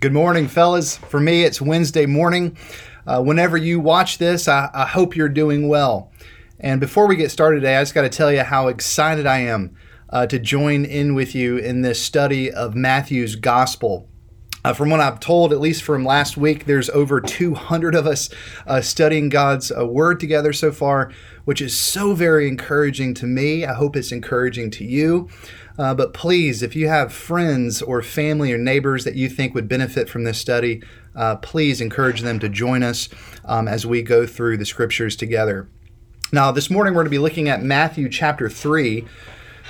Good morning, fellas. For me, it's Wednesday morning. Uh, whenever you watch this, I, I, hope you're doing well. And before we get started today, I just got to tell you how excited I am uh, to join in with you in this study of Matthew's Gospel. Uh, from what I've told, at least from last week, there's over 200 of us uh, studying God's uh, Word together so far, which is so very encouraging to me. I hope it's encouraging to you. Uh, but please, if you have friends or family or neighbors that you think would benefit from this study, uh, please encourage them to join us um, as we go through the scriptures together. Now, this morning we're going to be looking at Matthew chapter 3,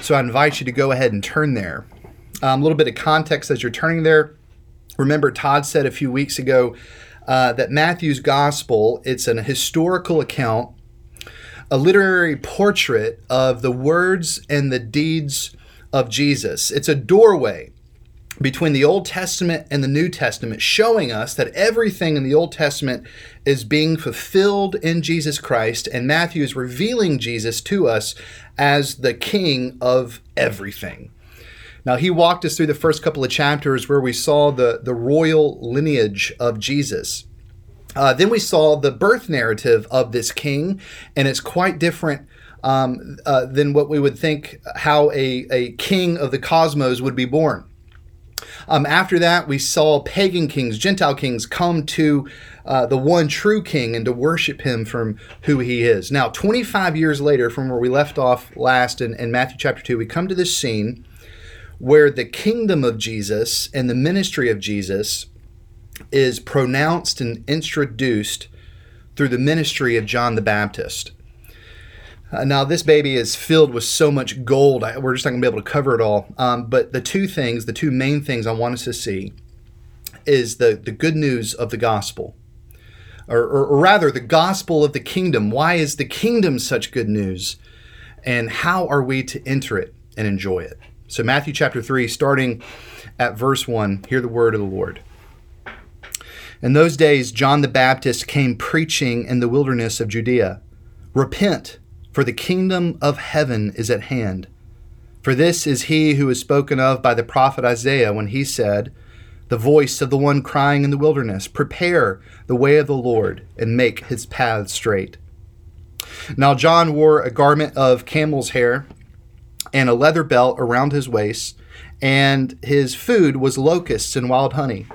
so I invite you to go ahead and turn there. Um, a little bit of context as you're turning there. Remember, Todd said a few weeks ago uh, that Matthew's gospel, it's an historical account, a literary portrait of the words and the deeds of Jesus. It's a doorway between the Old Testament and the New Testament, showing us that everything in the Old Testament is being fulfilled in Jesus Christ, and Matthew is revealing Jesus to us as the King of everything. Now, he walked us through the first couple of chapters where we saw the, the royal lineage of Jesus. Uh, then we saw the birth narrative of this king, and it's quite different um, uh, than what we would think how a, a king of the cosmos would be born. Um, after that, we saw pagan kings, Gentile kings, come to uh, the one true king and to worship him from who he is. Now, 25 years later, from where we left off last in, in Matthew chapter 2, we come to this scene where the kingdom of Jesus and the ministry of Jesus is pronounced and introduced through the ministry of John the Baptist. Uh, now, this baby is filled with so much gold. I, we're just not going to be able to cover it all. Um, but the two things, the two main things I want us to see is the, the good news of the gospel, or, or, or rather, the gospel of the kingdom. Why is the kingdom such good news? And how are we to enter it and enjoy it? So, Matthew chapter 3, starting at verse 1, hear the word of the Lord. In those days, John the Baptist came preaching in the wilderness of Judea Repent for the kingdom of heaven is at hand. For this is he who is spoken of by the prophet Isaiah when he said, The voice of the one crying in the wilderness, Prepare the way of the Lord, and make his paths straight. Now John wore a garment of camel's hair and a leather belt around his waist, and his food was locusts and wild honey.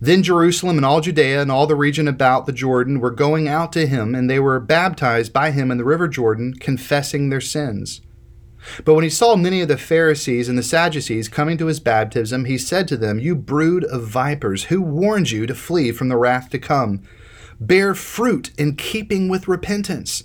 Then Jerusalem and all Judea and all the region about the Jordan were going out to him, and they were baptized by him in the river Jordan, confessing their sins. But when he saw many of the Pharisees and the Sadducees coming to his baptism, he said to them, You brood of vipers, who warned you to flee from the wrath to come? Bear fruit in keeping with repentance.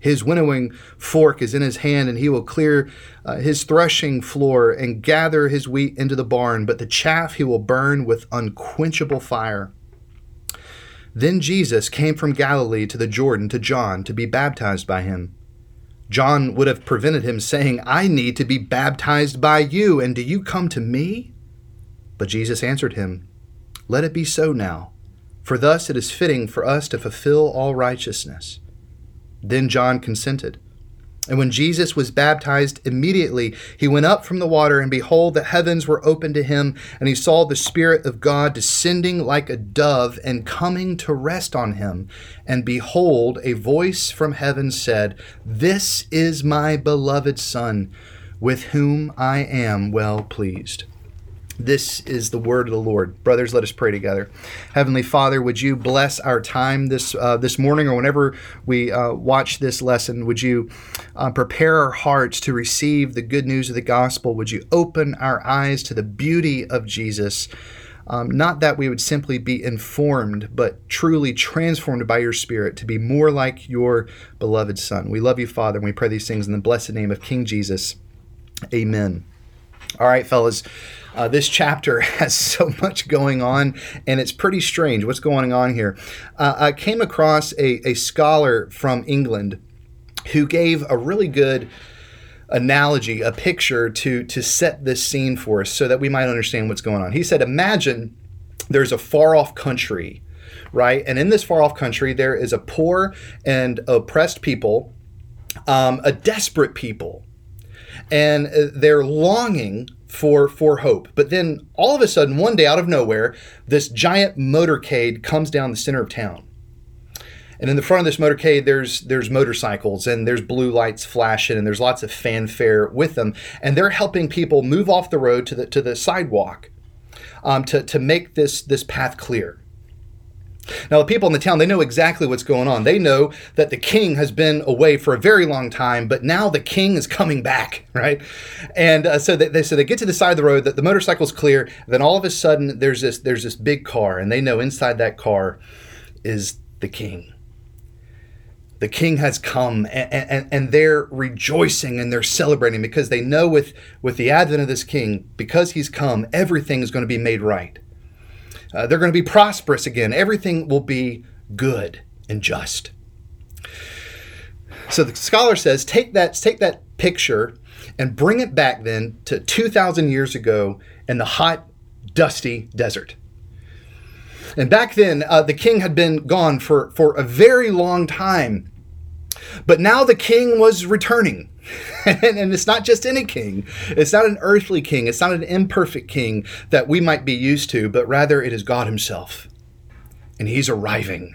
His winnowing fork is in his hand, and he will clear uh, his threshing floor and gather his wheat into the barn, but the chaff he will burn with unquenchable fire. Then Jesus came from Galilee to the Jordan to John to be baptized by him. John would have prevented him, saying, I need to be baptized by you, and do you come to me? But Jesus answered him, Let it be so now, for thus it is fitting for us to fulfill all righteousness. Then John consented. And when Jesus was baptized, immediately he went up from the water, and behold, the heavens were opened to him, and he saw the Spirit of God descending like a dove and coming to rest on him. And behold, a voice from heaven said, This is my beloved Son, with whom I am well pleased. This is the word of the Lord. Brothers, let us pray together. Heavenly Father, would you bless our time this uh, this morning or whenever we uh, watch this lesson? Would you uh, prepare our hearts to receive the good news of the gospel? Would you open our eyes to the beauty of Jesus? Um, not that we would simply be informed, but truly transformed by your Spirit to be more like your beloved Son. We love you, Father, and we pray these things in the blessed name of King Jesus. Amen. All right, fellas. Uh, this chapter has so much going on, and it's pretty strange what's going on here. Uh, I came across a, a scholar from England who gave a really good analogy, a picture to, to set this scene for us so that we might understand what's going on. He said, Imagine there's a far off country, right? And in this far off country, there is a poor and oppressed people, um, a desperate people. And uh, they're longing for for hope. But then all of a sudden, one day out of nowhere, this giant motorcade comes down the center of town. And in the front of this motorcade, there's there's motorcycles and there's blue lights flashing and there's lots of fanfare with them, and they're helping people move off the road to the to the sidewalk um, to to make this this path clear. Now, the people in the town, they know exactly what's going on. They know that the king has been away for a very long time, but now the king is coming back, right? And uh, so they, they, so they get to the side of the road, that the motorcycle's clear. Then all of a sudden, there's this there's this big car, and they know inside that car is the king. The king has come, and, and, and they're rejoicing and they're celebrating because they know with, with the advent of this king, because he's come, everything is going to be made right. Uh, they're going to be prosperous again. Everything will be good and just. So the scholar says, take that, take that picture and bring it back then to 2,000 years ago in the hot, dusty desert. And back then, uh, the king had been gone for, for a very long time. But now the king was returning. and it's not just any king. It's not an earthly king. It's not an imperfect king that we might be used to, but rather it is God Himself. And He's arriving.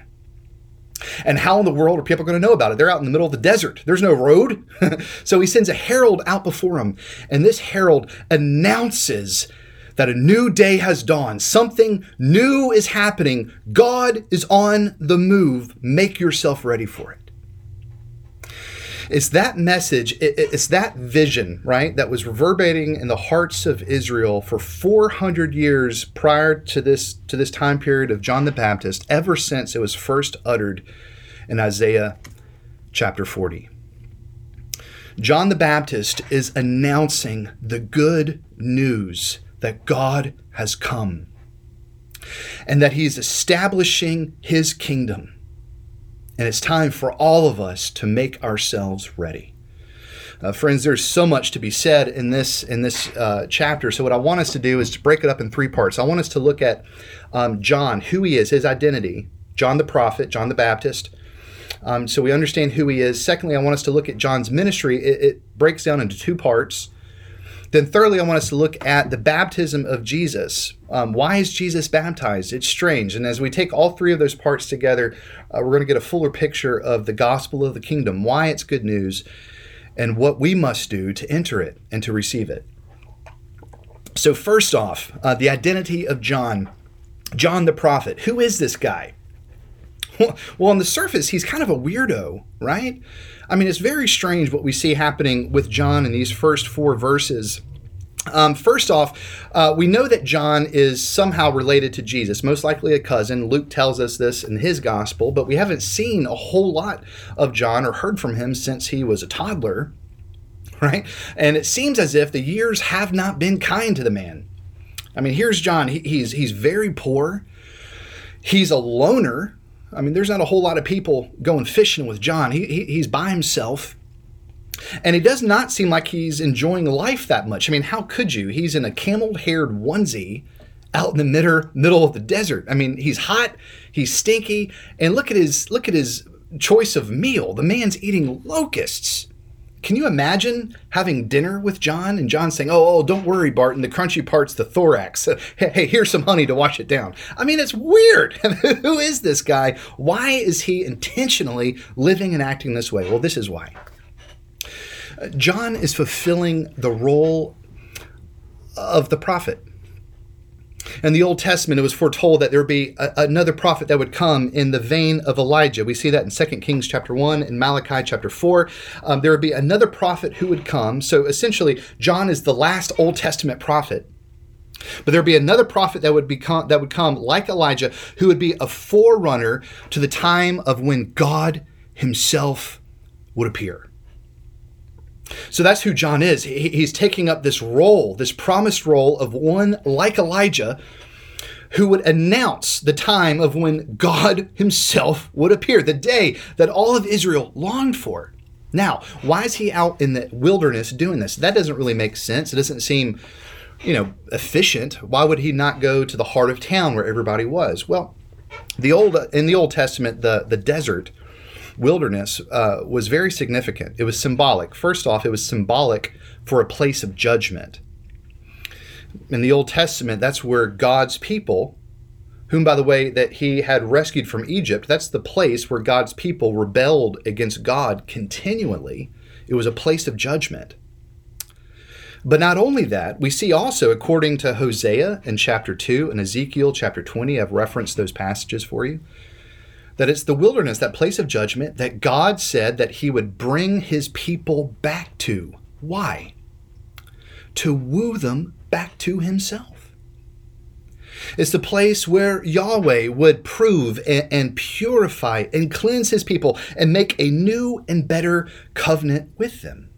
And how in the world are people going to know about it? They're out in the middle of the desert. There's no road. so he sends a herald out before him. And this herald announces that a new day has dawned. Something new is happening. God is on the move. Make yourself ready for it. It's that message, it's that vision, right, that was reverberating in the hearts of Israel for 400 years prior to this to this time period of John the Baptist, ever since it was first uttered in Isaiah chapter 40. John the Baptist is announcing the good news that God has come and that he's establishing his kingdom and it's time for all of us to make ourselves ready. Uh, friends, there's so much to be said in this in this uh, chapter. So what I want us to do is to break it up in three parts. I want us to look at um, John, who he is, his identity, John the prophet, John the Baptist. Um, so we understand who he is. Secondly, I want us to look at John's ministry. It, it breaks down into two parts. Then, thirdly, I want us to look at the baptism of Jesus. Um, why is Jesus baptized? It's strange. And as we take all three of those parts together, uh, we're going to get a fuller picture of the gospel of the kingdom, why it's good news, and what we must do to enter it and to receive it. So, first off, uh, the identity of John. John the prophet. Who is this guy? Well, on the surface, he's kind of a weirdo, right? I mean, it's very strange what we see happening with John in these first four verses. Um, first off, uh, we know that John is somehow related to Jesus, most likely a cousin. Luke tells us this in his gospel, but we haven't seen a whole lot of John or heard from him since he was a toddler, right? And it seems as if the years have not been kind to the man. I mean, here's John. He, he's he's very poor. He's a loner. I mean, there's not a whole lot of people going fishing with John. He, he, he's by himself. And he does not seem like he's enjoying life that much. I mean, how could you? He's in a camel haired onesie out in the middle, middle of the desert. I mean, he's hot, he's stinky, and look at his look at his choice of meal. The man's eating locusts. Can you imagine having dinner with John and John saying, "Oh, oh don't worry, Barton. The crunchy part's the thorax. Hey, hey, here's some honey to wash it down." I mean, it's weird. Who is this guy? Why is he intentionally living and acting this way? Well, this is why. Uh, John is fulfilling the role of the prophet. In the Old Testament, it was foretold that there would be a, another prophet that would come in the vein of Elijah. We see that in 2 Kings chapter 1 and Malachi chapter 4. Um, there would be another prophet who would come. So essentially, John is the last Old Testament prophet. But there'd be another prophet that would become that would come like Elijah, who would be a forerunner to the time of when God Himself would appear. So that's who John is. He, he's taking up this role, this promised role of one like Elijah who would announce the time of when God himself would appear, the day that all of Israel longed for. Now, why is he out in the wilderness doing this? That doesn't really make sense. It doesn't seem, you know, efficient. Why would he not go to the heart of town where everybody was? Well, the old in the Old Testament, the the desert wilderness uh, was very significant. It was symbolic. First off, it was symbolic for a place of judgment in the Old Testament, that's where God's people, whom, by the way, that he had rescued from Egypt, that's the place where God's people rebelled against God continually. It was a place of judgment. But not only that, we see also, according to Hosea in chapter 2 and Ezekiel chapter 20, I've referenced those passages for you, that it's the wilderness, that place of judgment, that God said that he would bring his people back to. Why? To woo them back to himself. It's the place where Yahweh would prove and, and, purify and cleanse his people and make a new and better covenant with them.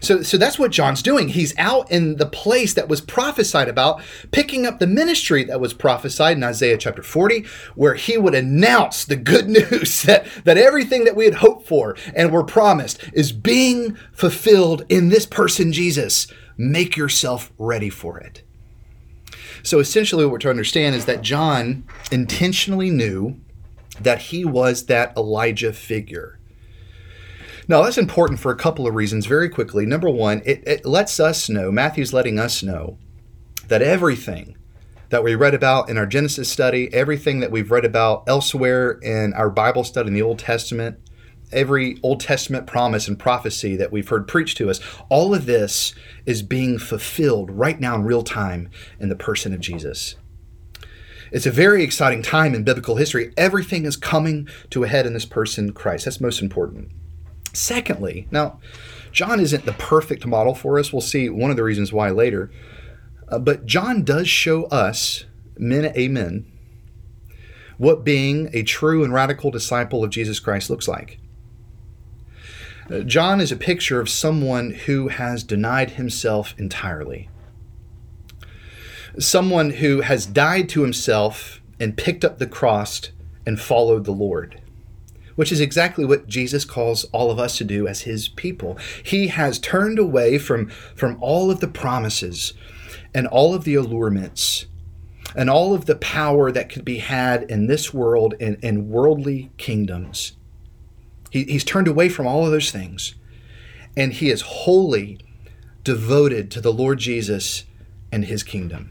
So, so that's what John's doing. He's out in the place that was prophesied about, picking up the ministry that was prophesied in Isaiah chapter 40, where he would announce the good news that, that everything that we had hoped for and were promised is being fulfilled in this person, Jesus Make yourself ready for it. So essentially, what we're to understand is that John intentionally knew that he was that Elijah figure. Now, that's important for a couple of reasons very quickly. Number one, it, it lets us know, Matthew's letting us know, that everything that we read about in our Genesis study, everything that we've read about elsewhere in our Bible study in the Old Testament, every Old Testament promise and prophecy that we've heard preached to us, all of this is being fulfilled right now in real time in the person of Jesus. It's a very exciting time in biblical history. Everything is coming to a head in this person, Christ. That's most important. Secondly, now, John isn't the perfect model for us. We'll see one of the reasons why later. Uh, but John does show us, men, amen, what being a true and radical disciple of Jesus Christ looks like. John is a picture of someone who has denied himself entirely. Someone who has died to himself and picked up the cross and followed the Lord, which is exactly what Jesus calls all of us to do as his people. He has turned away from, from all of the promises and all of the allurements and all of the power that could be had in this world and, and worldly kingdoms he, he's turned away from all of those things. And he is wholly devoted to the Lord Jesus and his kingdom.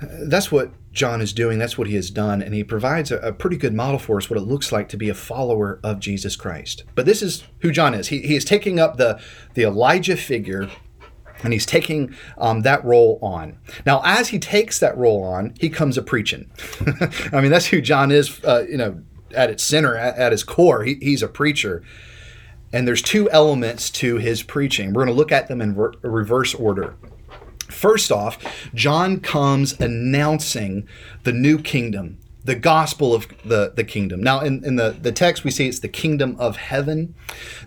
That's what John is doing. That's what he has done. And he provides a, a, pretty good model for us what it looks like to be a follower of Jesus Christ. But this is who John is. He, he is taking up the, the Elijah figure and he's taking um, that role on. Now, as he takes that role on, he comes a preaching. I mean, that's who John is. Uh, you know, at its center, at, at his core, he, he's a preacher. And there's two elements to his preaching. We're going to look at them in ver- reverse order. First off, John comes announcing the new kingdom, the gospel of the, the kingdom. Now, in, in the, the text, we see it's the kingdom of heaven.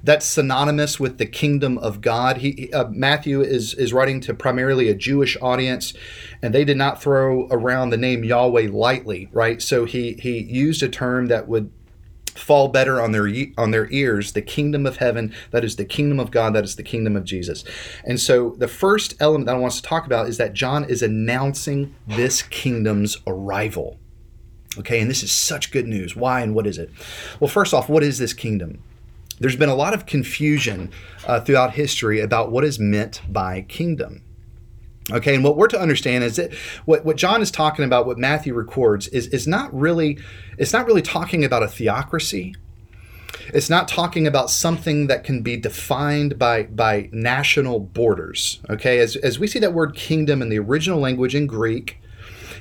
That's synonymous with the kingdom of God. He, uh, Matthew is, is writing to primarily a Jewish audience, and they did not throw around the name Yahweh lightly, right? So he, he used a term that would fall better on their on their ears the kingdom of heaven that is the kingdom of god that is the kingdom of jesus and so the first element that i want to talk about is that john is announcing this kingdom's arrival Okay, and this is such good news. Why and what is it? Well, first off, what is this kingdom? There's been a lot of confusion uh, throughout history about what is meant by kingdom. Okay, and what we're to understand is that what, what John is talking about, what Matthew records, is, is not really it's not really talking about a theocracy. It's not talking about something that can be defined by, by national borders. Okay, as, as we see that word kingdom in the original language in Greek,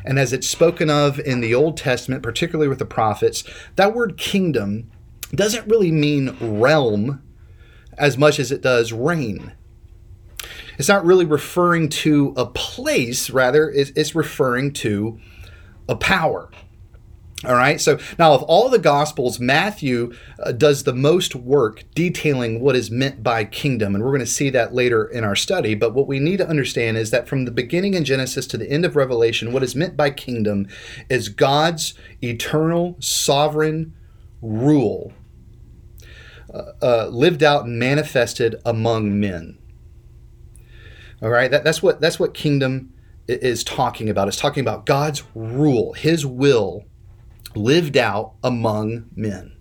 and as it's spoken of in the Old Testament, particularly with the prophets, that word kingdom doesn't really mean realm as much as it does reign. It's not really referring to a place, rather, it's, referring to a power. All right. So now, of all the Gospels, Matthew uh, does the most work detailing what is meant by kingdom. And we're going to see that later in our study. But what we need to understand is that from the beginning in Genesis to the end of Revelation, what is meant by kingdom is God's eternal, sovereign rule uh, uh, lived out and manifested among men. All right. That, that's, what, that's what kingdom is talking about. It's talking about God's rule, His will lived out among men.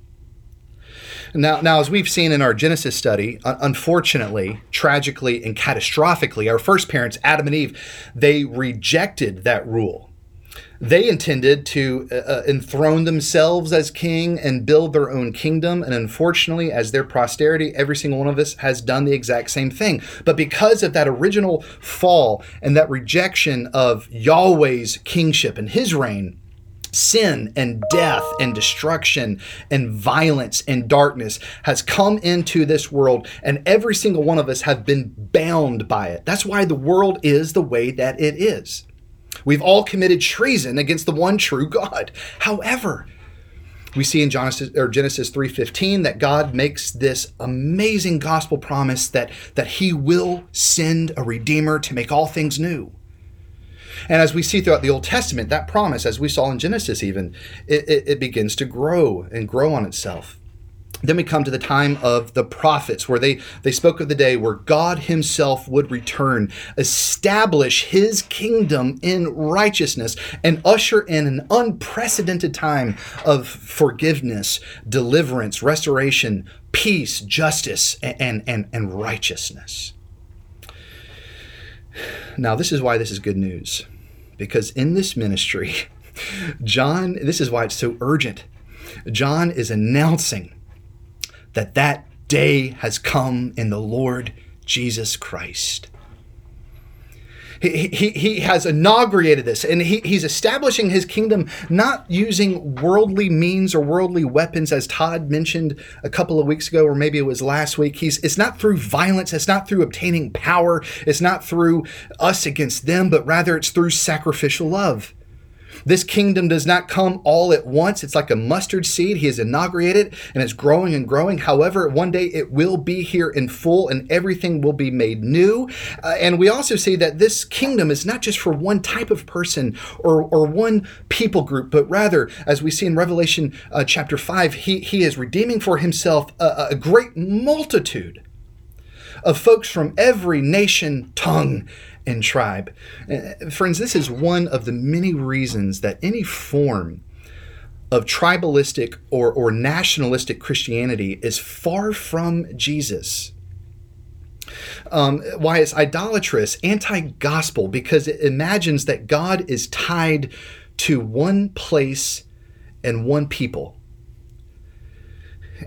Now, now, as we've seen in our Genesis study, unfortunately, tragically, and catastrophically, our first parents, Adam and Eve, they rejected that rule. They intended to uh, uh, enthrone themselves as king and build their own kingdom. And unfortunately, as their posterity, every single one of us has done the exact same thing. But because of that original fall and that rejection of Yahweh's kingship and his reign, sin and death and destruction and violence and darkness has come into this world and every single one of us have been bound by it that's why the world is the way that it is we've all committed treason against the one true god however we see in Genesis or Genesis 3:15 that God makes this amazing gospel promise that that he will send a redeemer to make all things new. And as we see throughout the Old Testament, that promise, as we saw in Genesis even, it, it, it begins to grow and grow on itself. Then we come to the time of the prophets, where they, they spoke of the day where God Himself would return, establish His kingdom in righteousness, and usher in an unprecedented time of forgiveness, deliverance, restoration, peace, justice, and, and, and righteousness. Now, this is why this is good news because in this ministry, John, this is why it's so urgent. John is announcing that that day has come in the Lord Jesus Christ. He, he, he has inaugurated this and he, he's establishing his kingdom not using worldly means or worldly weapons as todd mentioned a couple of weeks ago or maybe it was last week he's it's not through violence it's not through obtaining power it's not through us against them but rather it's through sacrificial love this kingdom does not come all at once. It's like a mustard seed. He has inaugurated and it's growing and growing. However, one day it will be here in full and everything will be made new. Uh, and we also see that this kingdom is not just for one type of person or, or one people group, but rather, as we see in Revelation uh, chapter 5, he, he is redeeming for himself a, a great multitude of folks from every nation, tongue, and tribe. Uh, friends, this is one of the many reasons that any form of tribalistic or, or nationalistic Christianity is far from Jesus. Um, why it's idolatrous, anti gospel, because it imagines that God is tied to one place and one people.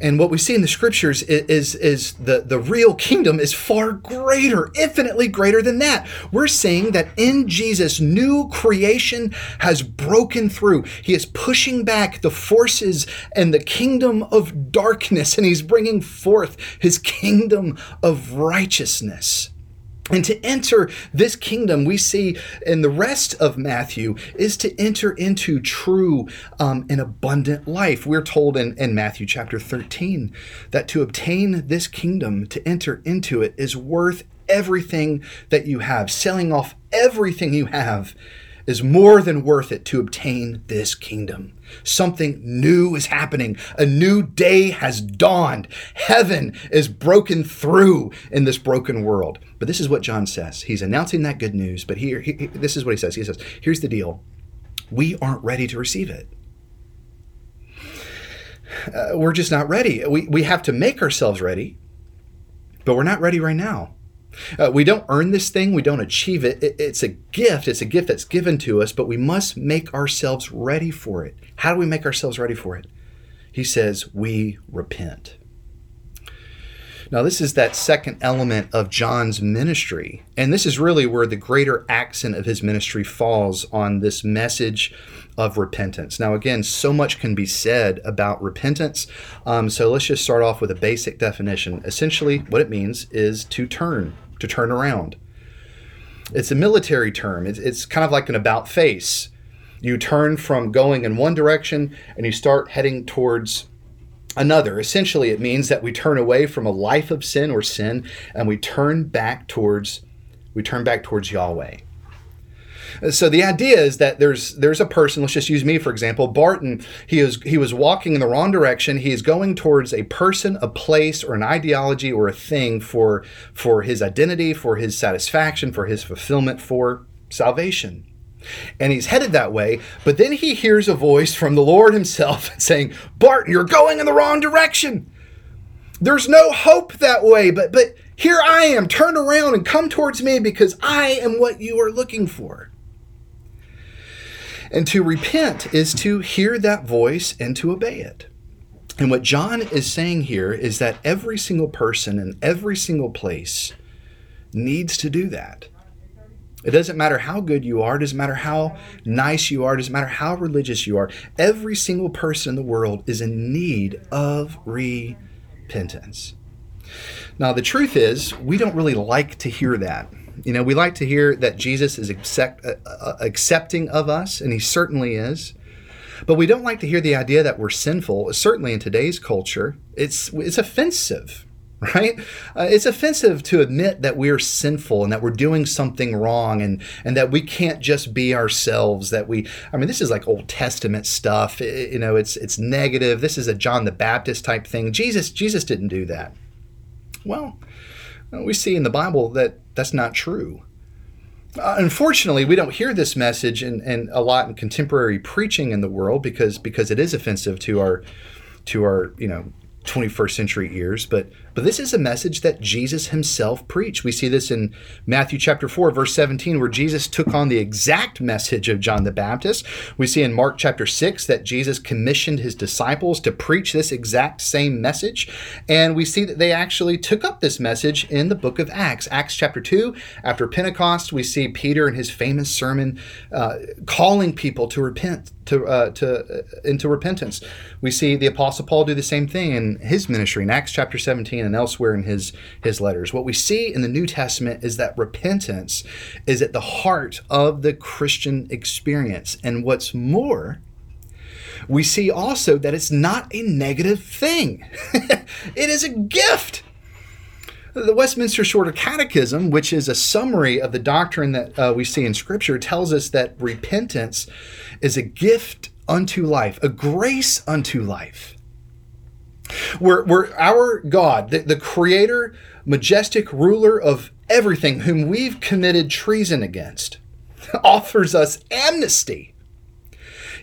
And what we see in the scriptures is, is, is, the, the real kingdom is far greater, infinitely greater than that. We're saying that in Jesus, new creation has broken through. He is pushing back the forces and the kingdom of darkness, and he's bringing forth his kingdom of righteousness. And to enter this kingdom, we see in the rest of Matthew, is to enter into true um, and abundant life. We're told in, in Matthew chapter 13 that to obtain this kingdom, to enter into it, is worth everything that you have. Selling off everything you have is more than worth it to obtain this kingdom. Something new is happening. A new day has dawned. Heaven is broken through in this broken world. But this is what John says. He's announcing that good news, but here, he, this is what he says. He says, Here's the deal we aren't ready to receive it. Uh, we're just not ready. We, we have to make ourselves ready, but we're not ready right now. Uh, we don't earn this thing, we don't achieve it. it. It's a gift, it's a gift that's given to us, but we must make ourselves ready for it. How do we make ourselves ready for it? He says, We repent. Now, this is that second element of John's ministry. And this is really where the greater accent of his ministry falls on this message of repentance. Now, again, so much can be said about repentance. Um, so let's just start off with a basic definition. Essentially, what it means is to turn, to turn around. It's a military term, it's, it's kind of like an about face. You turn from going in one direction and you start heading towards another. Essentially, it means that we turn away from a life of sin or sin and we turn back towards we turn back towards Yahweh. So the idea is that there's there's a person. Let's just use me for example. Barton. He is he was walking in the wrong direction. He is going towards a person, a place, or an ideology or a thing for for his identity, for his satisfaction, for his fulfillment, for salvation. And he's headed that way, but then he hears a voice from the Lord himself saying, Barton, you're going in the wrong direction. There's no hope that way, but but here I am. Turn around and come towards me because I am what you are looking for. And to repent is to hear that voice and to obey it. And what John is saying here is that every single person in every single place needs to do that. It doesn't matter how good you are, it doesn't matter how nice you are, it doesn't matter how religious you are. Every single person in the world is in need of repentance. Now, the truth is, we don't really like to hear that. You know, we like to hear that Jesus is accept, uh, uh, accepting of us, and he certainly is. But we don't like to hear the idea that we're sinful. Certainly in today's culture, it's it's offensive, right? Uh, it's offensive to admit that we're sinful and that we're doing something wrong and and that we can't just be ourselves. That we, I mean, this is like Old Testament stuff. It, you know, it's it's negative. This is a John the Baptist type thing. Jesus Jesus didn't do that. Well, we see in the Bible that that's not true. Uh, unfortunately, we don't hear this message in, in a lot in contemporary preaching in the world because because it is offensive to our to our you know 21st century ears, but but this is a message that Jesus himself preached. We see this in Matthew chapter 4 verse 17 where Jesus took on the exact message of John the Baptist. We see in Mark chapter 6 that Jesus commissioned his disciples to preach this exact same message, and we see that they actually took up this message in the book of Acts. Acts chapter 2, after Pentecost, we see Peter in his famous sermon uh, calling people to repent to uh, to uh, into repentance. We see the apostle Paul do the same thing in his ministry in Acts chapter 17 and elsewhere in his his letters. What we see in the New Testament is that repentance is at the heart of the Christian experience. And what's more, we see also that it's not a negative thing. it is a gift. The Westminster Shorter Catechism, which is a summary of the doctrine that uh, we see in Scripture, tells us that repentance is a gift unto life, a grace unto life. Where, where our God, the, the creator, majestic ruler of everything, whom we've committed treason against, offers us amnesty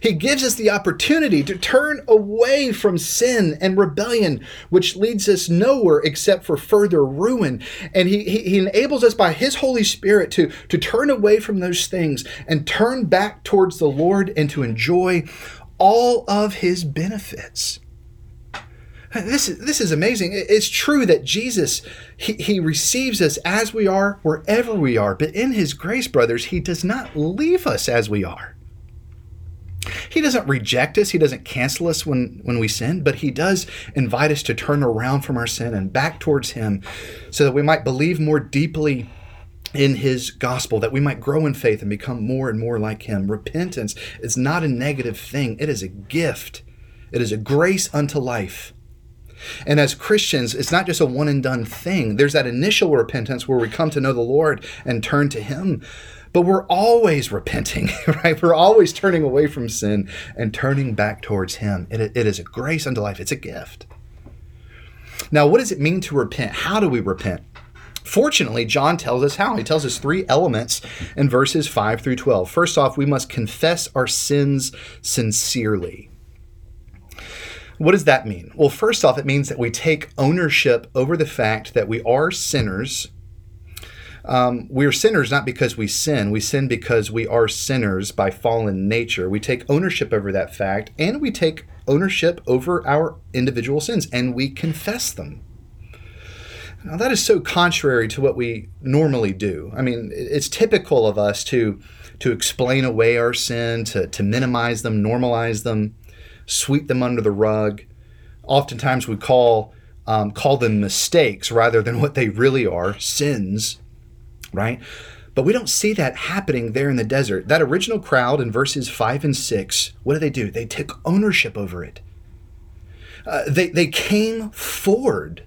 he gives us the opportunity to turn away from sin and rebellion, which leads us nowhere except for further ruin. And he, he, he, enables us by His Holy Spirit to, to turn away from those things and turn back towards the Lord and to enjoy all of His benefits. This is, this is amazing. It's true that Jesus, he, he receives us as we are, wherever we are. But in His grace, brothers, He does not leave us as we are. He doesn't reject us, he doesn't cancel us when, when we sin, but he does invite us to turn around from our sin and back towards him so that we might believe more deeply in his gospel, that we might grow in faith and become more and more like him. Repentance is not a negative thing, it is a gift, it is a grace unto life. And as Christians, it's not just a one and done thing. There's that initial repentance where we come to know the Lord and turn to Him. But we're always repenting, right? We're always turning away from sin and turning back towards Him. It, it is a grace unto life, it's a gift. Now, what does it mean to repent? How do we repent? Fortunately, John tells us how. He tells us three elements in verses 5 through 12. First off, we must confess our sins sincerely. What does that mean? Well, first off, it means that we take ownership over the fact that we are sinners um, we are sinners not because we sin. We sin because we are sinners by fallen nature. We take ownership over that fact and we take ownership over our individual sins and we confess them. Now, that is so contrary to what we normally do. I mean, it's typical of us to, to explain away our sin, to, to minimize them, normalize them, sweep them under the rug. Oftentimes, we call, um, call them mistakes rather than what they really are sins right? But we don't see that happening there in the desert. That original crowd in verses 5 and 6, what do they do? They took ownership over it. Uh, they, they came forward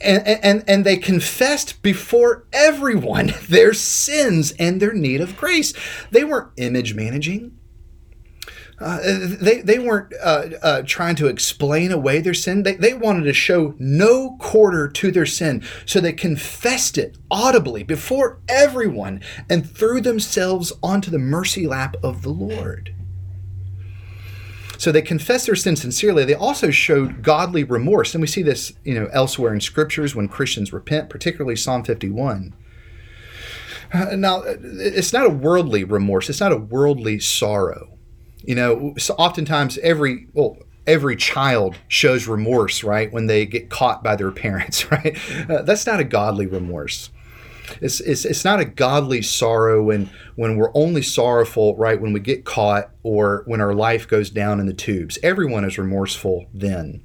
and, and, and they confessed before everyone their sins and their need of grace. They weren't image managing. Uh, they, they weren't uh, uh, trying to explain away their sin. They, they wanted to show no quarter to their sin. So they confessed it audibly before everyone and threw themselves onto the mercy lap of the Lord. So they confessed their sin sincerely. They also showed godly remorse. And we see this, you know, elsewhere in scriptures when Christians repent, particularly Psalm 51. Uh, now, it's not a worldly remorse. It's not a worldly sorrow. You know, so oftentimes every well, every child shows remorse, right, when they get caught by their parents, right? Uh, that's not a godly remorse. It's, it's, it's not a godly sorrow when, when we're only sorrowful, right, when we get caught or when our life goes down in the tubes. Everyone is remorseful then.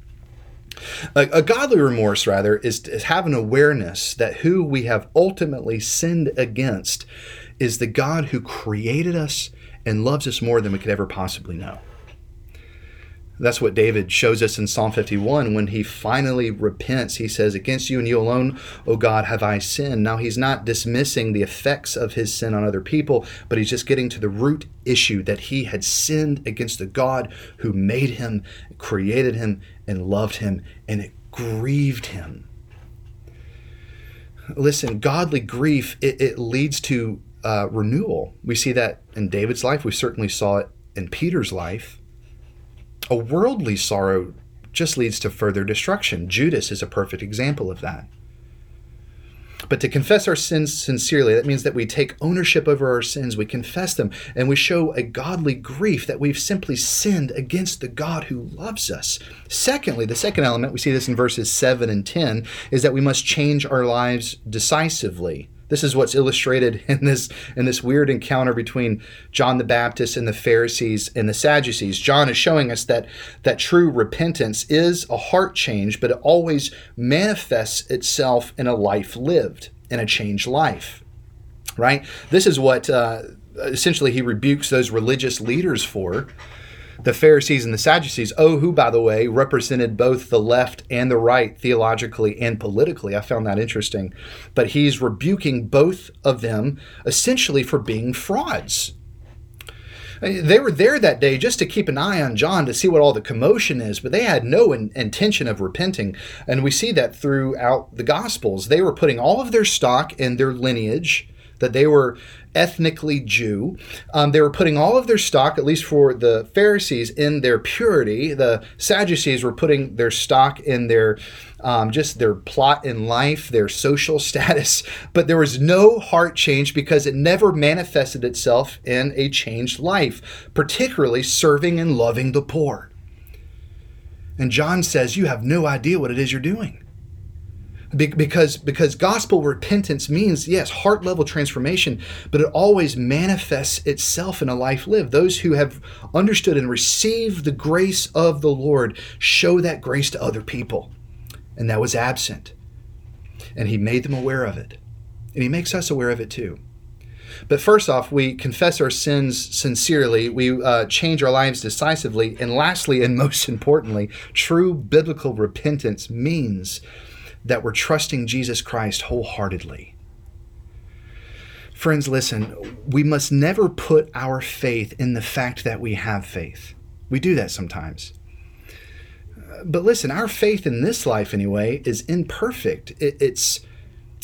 A, a godly remorse, rather, is to have an awareness that who we have ultimately sinned against is the God who created us and loves us more than we could ever possibly know. That's what David shows us in Psalm 51 when he finally repents. He says, Against you and you alone, O God, have I sinned. Now, he's not dismissing the effects of his sin on other people, but he's just getting to the root issue that he had sinned against the God who made him, created him, and loved him, and it grieved him. Listen, godly grief, it, it leads to uh, renewal. We see that in David's life. We certainly saw it in Peter's life. A worldly sorrow just leads to further destruction. Judas is a perfect example of that. But to confess our sins sincerely, that means that we take ownership over our sins, we confess them, and we show a godly grief that we've simply sinned against the God who loves us. Secondly, the second element, we see this in verses 7 and 10, is that we must change our lives decisively. This is what's illustrated in this in this weird encounter between John the Baptist and the Pharisees and the Sadducees. John is showing us that that true repentance is a heart change, but it always manifests itself in a life lived, in a changed life. Right? This is what uh, essentially he rebukes those religious leaders for the Pharisees and the Sadducees, oh, who, by the way, represented both the left and the right theologically and politically. I found that interesting. But he's rebuking both of them essentially for being frauds. They were there that day just to keep an eye on John to see what all the commotion is, but they had no in- intention of repenting. And we see that throughout the Gospels. They were putting all of their stock in their lineage that they were ethnically Jew. Um, they were putting all of their stock, at least for the Pharisees, in their purity. The Sadducees were putting their stock in their um, just their plot in life, their social status. But there was no heart change because it never manifested itself in a changed life, particularly serving and loving the poor. And John says, You have no idea what it is you're doing because because gospel repentance means yes heart level transformation but it always manifests itself in a life lived. Those who have understood and received the grace of the lord show that grace to other people. And that was absent. And he made them aware of it. And he makes us aware of it too. But first off, we confess our sins sincerely. We uh, change our lives decisively. And lastly, and most importantly, true biblical repentance means that we're trusting Jesus Christ wholeheartedly. Friends, listen, we must never put our faith in the fact that we have faith. We do that sometimes. Uh, but listen, our faith in this life, anyway, is imperfect. It, it's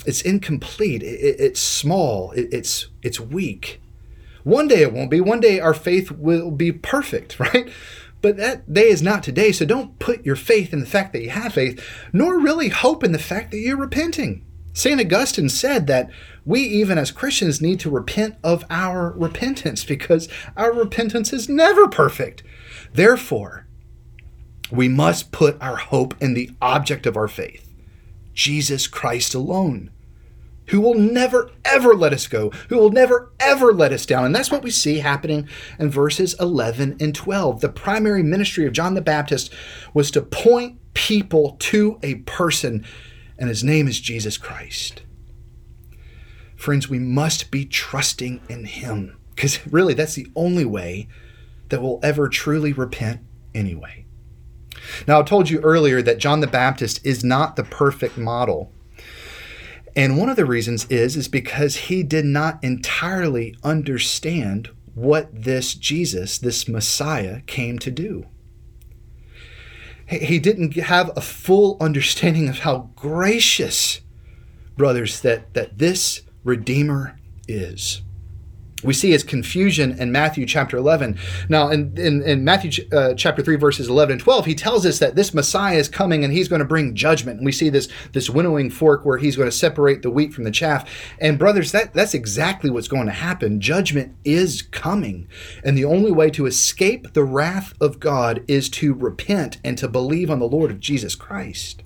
it's incomplete. It, it's small. It, it's it's weak. One day it won't be. One day our faith will be perfect, right? But that day is not today, so don't put your faith in the fact that you have faith, nor really hope in the fact that you're repenting. St. Augustine said that we, even as Christians, need to repent of our repentance because our repentance is never perfect. Therefore, we must put our hope in the object of our faith, Jesus Christ alone who will never ever let us go, who will never ever let us down. And that's what we see happening in verses 11 and 12. The primary ministry of John the Baptist was to point people to a person, and his name is Jesus Christ. friends, we must be trusting in Him because really that's the only way that we'll ever truly repent anyway. Now, I told you earlier that John the Baptist is not the perfect model. And one of the reasons is is because he did not entirely understand what this Jesus, this Messiah came to do. He didn't have a full understanding of how gracious, brothers, that, that this Redeemer is we see his confusion in Matthew chapter 11. Now, in, in, in Matthew uh, chapter 3, verses 11 and 12, he tells us that this Messiah is coming and he's going to bring judgment. And we see this, this winnowing fork where he's going to separate the wheat from the chaff. And, brothers, that, that's exactly what's going to happen. Judgment is coming. And the only way to escape the wrath of God is to repent and to believe on the Lord of Jesus Christ.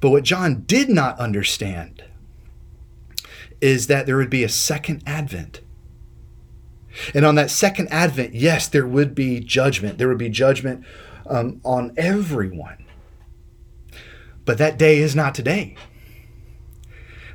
But what John did not understand is that there would be a second advent. And on that second advent, yes, there would be judgment. There would be judgment um, on everyone. But that day is not today.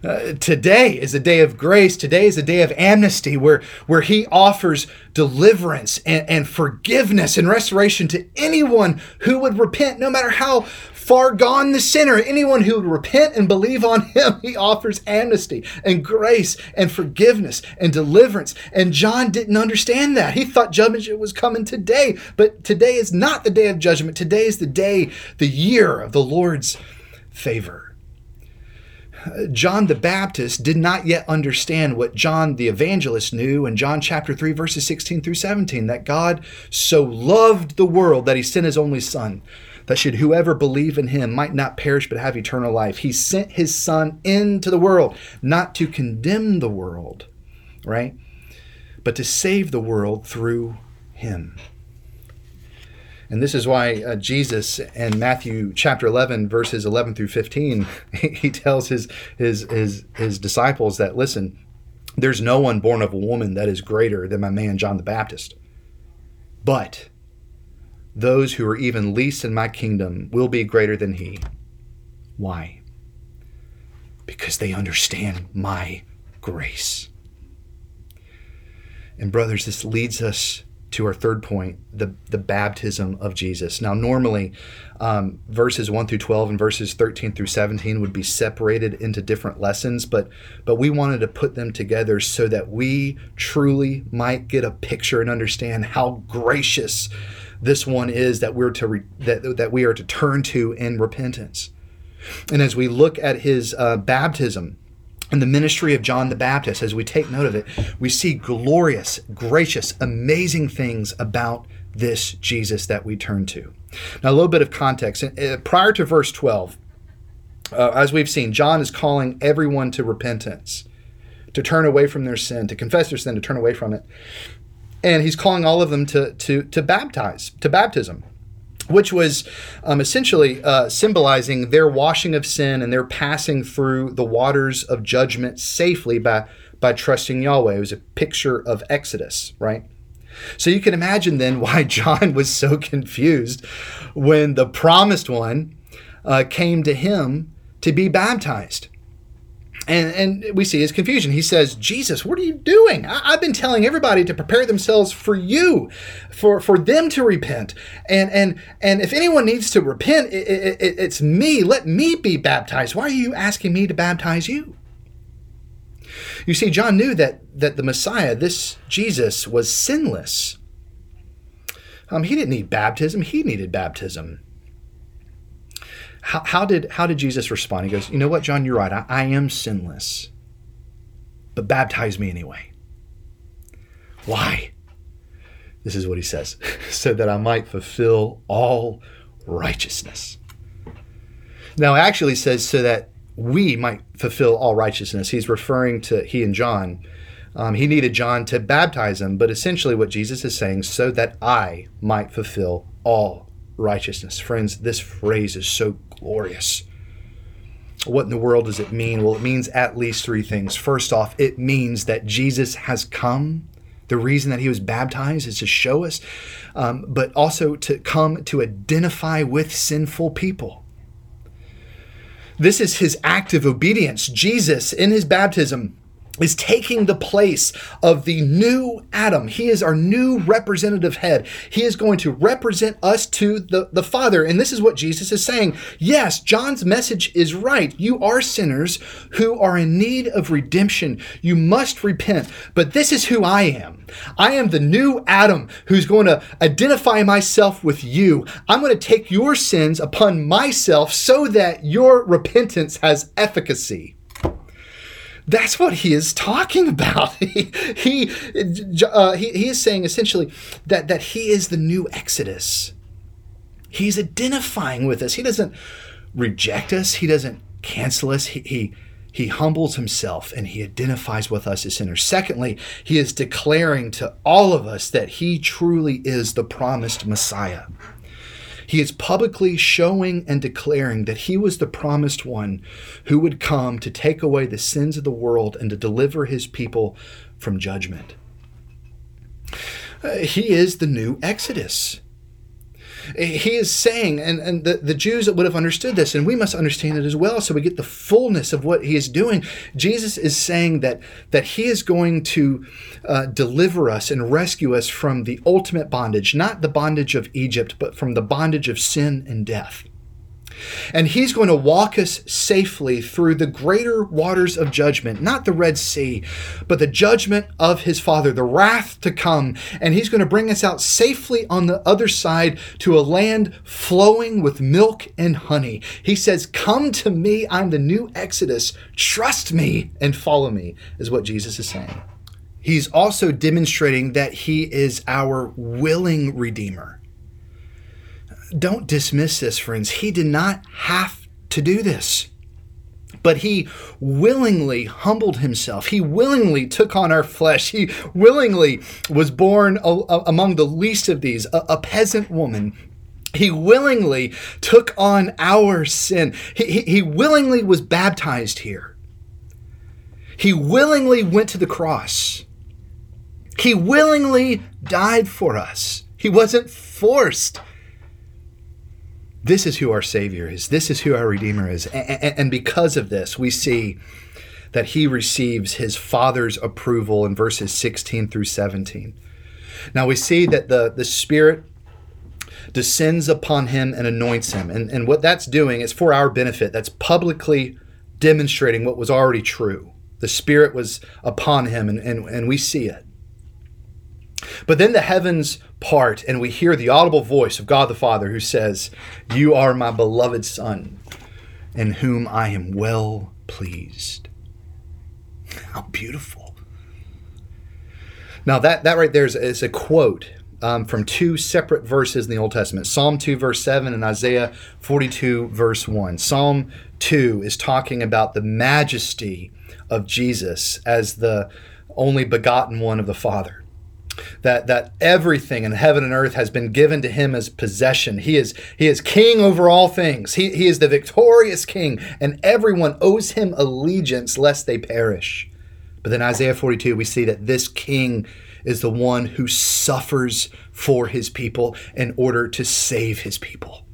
Uh, today is a day of grace. Today is a day of amnesty where, where he offers deliverance and, and forgiveness and restoration to anyone who would repent, no matter how Far gone the sinner. Anyone who would repent and believe on him, he offers amnesty and grace and forgiveness and deliverance. And John didn't understand that. He thought judgment was coming today. But today is not the day of judgment. Today is the day, the year of the Lord's favor. John the Baptist did not yet understand what John the evangelist knew in John chapter 3, verses 16 through 17 that God so loved the world that he sent his only Son that should whoever believe in him might not perish but have eternal life. He sent his son into the world, not to condemn the world, right? But to save the world through him. And this is why uh, Jesus in Matthew chapter 11 verses 11 through 15 he tells his his his his disciples that listen there's no one born of a woman that is greater than my man John the Baptist. But those who are even least in my kingdom will be greater than he. Why? Because they understand my grace. And, brothers, this leads us to our third point the, the baptism of Jesus. Now, normally, um, verses 1 through 12 and verses 13 through 17 would be separated into different lessons, but, but we wanted to put them together so that we truly might get a picture and understand how gracious this one is that we're to re, that, that we are to turn to in repentance. And as we look at his uh, baptism and the ministry of John the Baptist, as we take note of it, we see glorious, gracious, amazing things about this Jesus that we turn to. Now, a little bit of context. Uh, prior to verse 12, uh, as we've seen, John is calling everyone to repentance, to turn away from their sin, to confess their sin, to turn away from it and he's calling all of them to to to baptize to baptism which was um, essentially uh, symbolizing their washing of sin and their passing through the waters of judgment safely by by trusting Yahweh. It was a picture of Exodus, right? So you can imagine then why John was so confused when the promised one uh, came to him to be baptized. And, and we see his confusion. He says, Jesus, what are you doing? I, have been telling everybody to prepare themselves for you, for, for them to repent. And, and, and if anyone needs to repent, it, it, it's me. Let me be baptized. Why are you asking me to baptize you? You see, John knew that, that the Messiah, this Jesus, was sinless. Um, he didn't need baptism, he needed baptism. How, how, did, how did Jesus respond? He goes, You know what, John, you're right. I, I am sinless, but baptize me anyway. Why? This is what he says so that I might fulfill all righteousness. Now, actually says so that we might fulfill all righteousness. He's referring to he and John. Um, he needed John to baptize him, but essentially what Jesus is saying, so that I might fulfill all righteousness. Friends, this phrase is so glorious. What in the world does it mean? Well, it means at least three things. First off, it means that Jesus has come. The reason that he was baptized is to show us, um, but also to come to identify with sinful people. This is his act of obedience. Jesus, in his baptism, is taking the place of the new Adam. He is our new representative head. He is going to represent us to the, the Father. And this is what Jesus is saying. Yes, John's message is right. You are sinners who are in need of redemption. You must repent. But this is who I am. I am the new Adam who's going to identify myself with you. I'm going to take your sins upon myself so that your repentance has efficacy. That's what he is talking about. he he, uh, he he is saying essentially that that he is the new Exodus. He's identifying with us. He doesn't reject us. He doesn't cancel us. He, he he humbles himself and he identifies with us as sinners. Secondly, he is declaring to all of us that he truly is the promised Messiah. He is publicly showing and declaring that he was the promised one who would come to take away the sins of the world and to deliver his people from judgment. Uh, he is the new Exodus. He is saying, and, and the, the Jews would have understood this, and we must understand it as well, so we get the fullness of what he is doing. Jesus is saying that, that he is going to uh, deliver us and rescue us from the ultimate bondage, not the bondage of Egypt, but from the bondage of sin and death. And he's going to walk us safely through the greater waters of judgment, not the Red Sea, but the judgment of his Father, the wrath to come. And he's going to bring us out safely on the other side to a land flowing with milk and honey. He says, Come to me, I'm the new Exodus. Trust me and follow me, is what Jesus is saying. He's also demonstrating that he is our willing Redeemer don't dismiss this, friends. He did not have to do this. But he willingly humbled himself. He willingly took on our flesh. He willingly was born a, a, among the least of these, a, a peasant woman he willingly took on our sin. He, he, he, willingly was baptized here. He willingly went to the cross. He willingly died for us. He wasn't forced this is who our Savior is. This is who our Redeemer is. And because of this, we see that he receives his Father's approval in verses 16 through 17. Now we see that the, the Spirit descends upon him and anoints him. And, and what that's doing is for our benefit. That's publicly demonstrating what was already true. The Spirit was upon him, and, and, and we see it. But then the heavens part, and we hear the audible voice of God the Father who says, You are my beloved Son, in whom I am well pleased. How beautiful. Now, that, that right there is, is a quote um, from two separate verses in the Old Testament Psalm 2, verse 7, and Isaiah 42, verse 1. Psalm 2 is talking about the majesty of Jesus as the only begotten one of the Father that that everything in heaven and earth has been given to him as possession. He is he is king over all things. He, he is the victorious king, and everyone owes him allegiance lest they perish. But then Isaiah 42, we see that this king is the one who suffers for his people in order to save his people.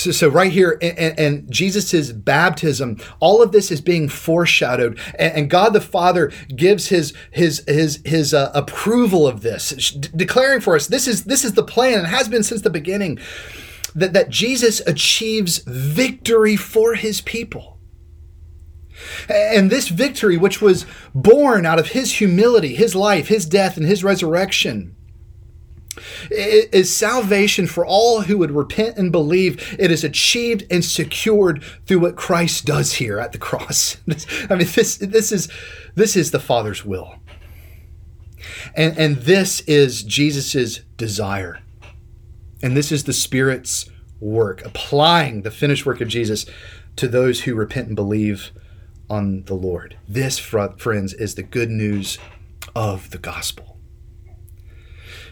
So, so right here, and, and Jesus' baptism, all of this is being foreshadowed, and, and God the Father gives his his his his uh, approval of this, d- declaring for us this is this is the plan and has been since the beginning, that that Jesus achieves victory for his people. And this victory, which was born out of his humility, his life, his death, and his resurrection, is salvation for all who would repent and believe. It is achieved and secured through what Christ does here at the cross. I mean, this this is this is the Father's will, and and this is Jesus's desire, and this is the Spirit's work, applying the finished work of Jesus to those who repent and believe on the Lord. This, friends, is the good news of the gospel.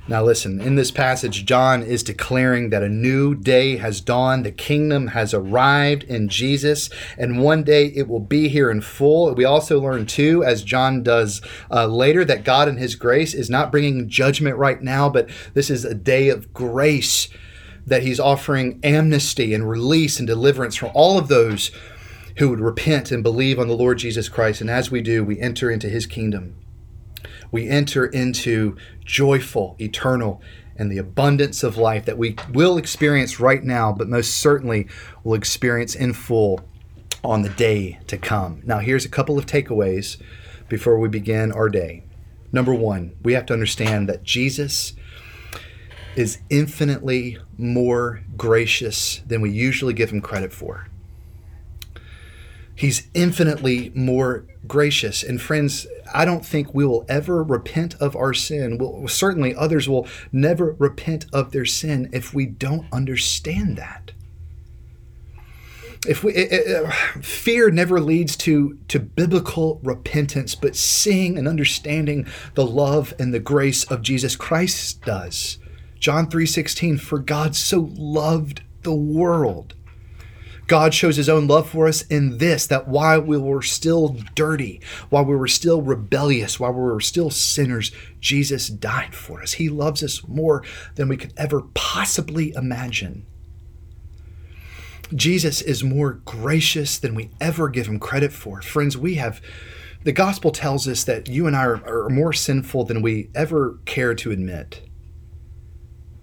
Now, listen, in this passage, John is declaring that a new day has dawned, the kingdom has arrived in Jesus, and one day it will be here in full. We also learn, too, as John does uh, later, that God in his grace is not bringing judgment right now, but this is a day of grace that he's offering amnesty and release and deliverance from all of those who would repent and believe on the Lord Jesus Christ. And as we do, we enter into his kingdom. We enter into joyful, eternal, and the abundance of life that we will experience right now, but most certainly will experience in full on the day to come. Now, here's a couple of takeaways before we begin our day. Number one, we have to understand that Jesus is infinitely more gracious than we usually give him credit for. He's infinitely more gracious. And friends, I don't think we will ever repent of our sin. We'll, certainly, others will never repent of their sin if we don't understand that. If we, it, it, fear never leads to, to biblical repentance, but seeing and understanding the love and the grace of Jesus Christ does. John 3:16 for God so loved the world God shows his own love for us in this that while we were still dirty, while we were still rebellious, while we were still sinners, Jesus died for us. He loves us more than we could ever possibly imagine. Jesus is more gracious than we ever give him credit for. Friends, we have the gospel tells us that you and I are, are more sinful than we ever care to admit.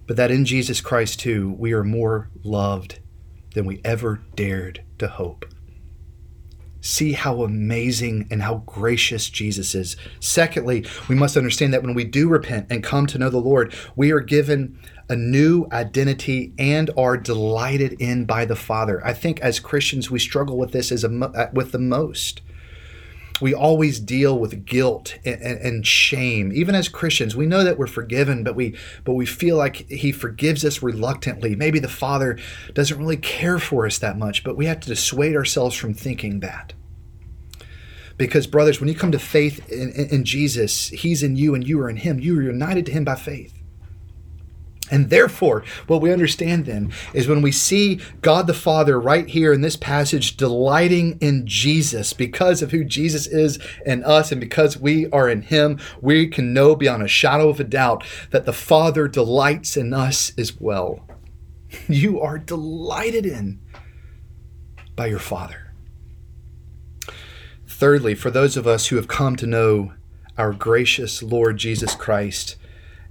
But that in Jesus Christ, too, we are more loved than we ever dared to hope. See how amazing and how gracious Jesus is. Secondly, we must understand that when we do repent and come to know the Lord, we are given a new identity and are delighted in by the Father. I think as Christians, we struggle with this as a, uh, with the most we always deal with guilt and, and, shame. Even as christians we know that we're forgiven but we but we feel like he forgives us reluctantly. Maybe the father doesn't really care for us that much but we have to dissuade ourselves from thinking that. Because brothers when you come to faith in, in, in jesus he's in you and you are in him. You are united to him by faith and therefore, what we understand then is when we see God the Father right here in this passage delighting in Jesus because of who Jesus is in us and because we are in Him, we can know beyond a shadow of a doubt that the Father delights in us as well. You are delighted in by your Father. Thirdly, for those of us who have come to know our gracious Lord Jesus Christ,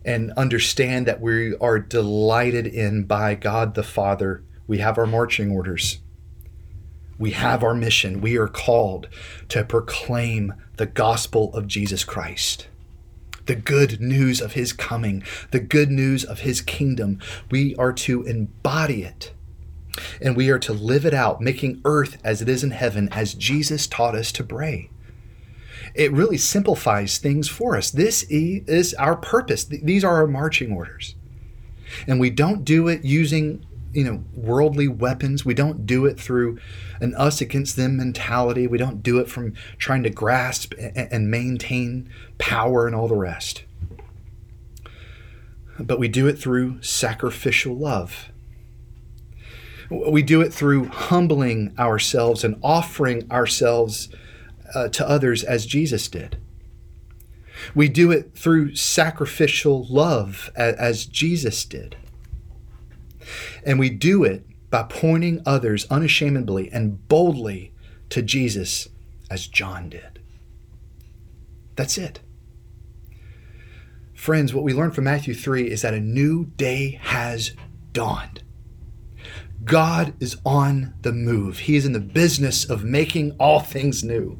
and understand that we are delighted in by God the Father. We have our marching orders. We have our mission. We are called to proclaim the gospel of Jesus Christ, the good news of his coming, the good news of his kingdom. We are to embody it and we are to live it out, making earth as it is in heaven, as Jesus taught us to pray it really simplifies things for us. This is our purpose. These are our marching orders. And we don't do it using, you know, worldly weapons. We don't do it through an us against them mentality. We don't do it from trying to grasp and maintain power and all the rest. But we do it through sacrificial love. We do it through humbling ourselves and offering ourselves uh, to others as Jesus did. We do it through sacrificial love as, as Jesus did. And we do it by pointing others unashamedly and boldly to Jesus as John did. That's it. Friends, what we learn from Matthew 3 is that a new day has dawned. God is on the move. He is in the business of making all things new.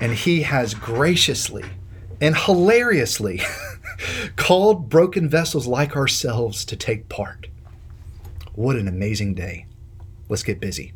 And He has graciously and hilariously called broken vessels like ourselves to take part. What an amazing day. Let's get busy.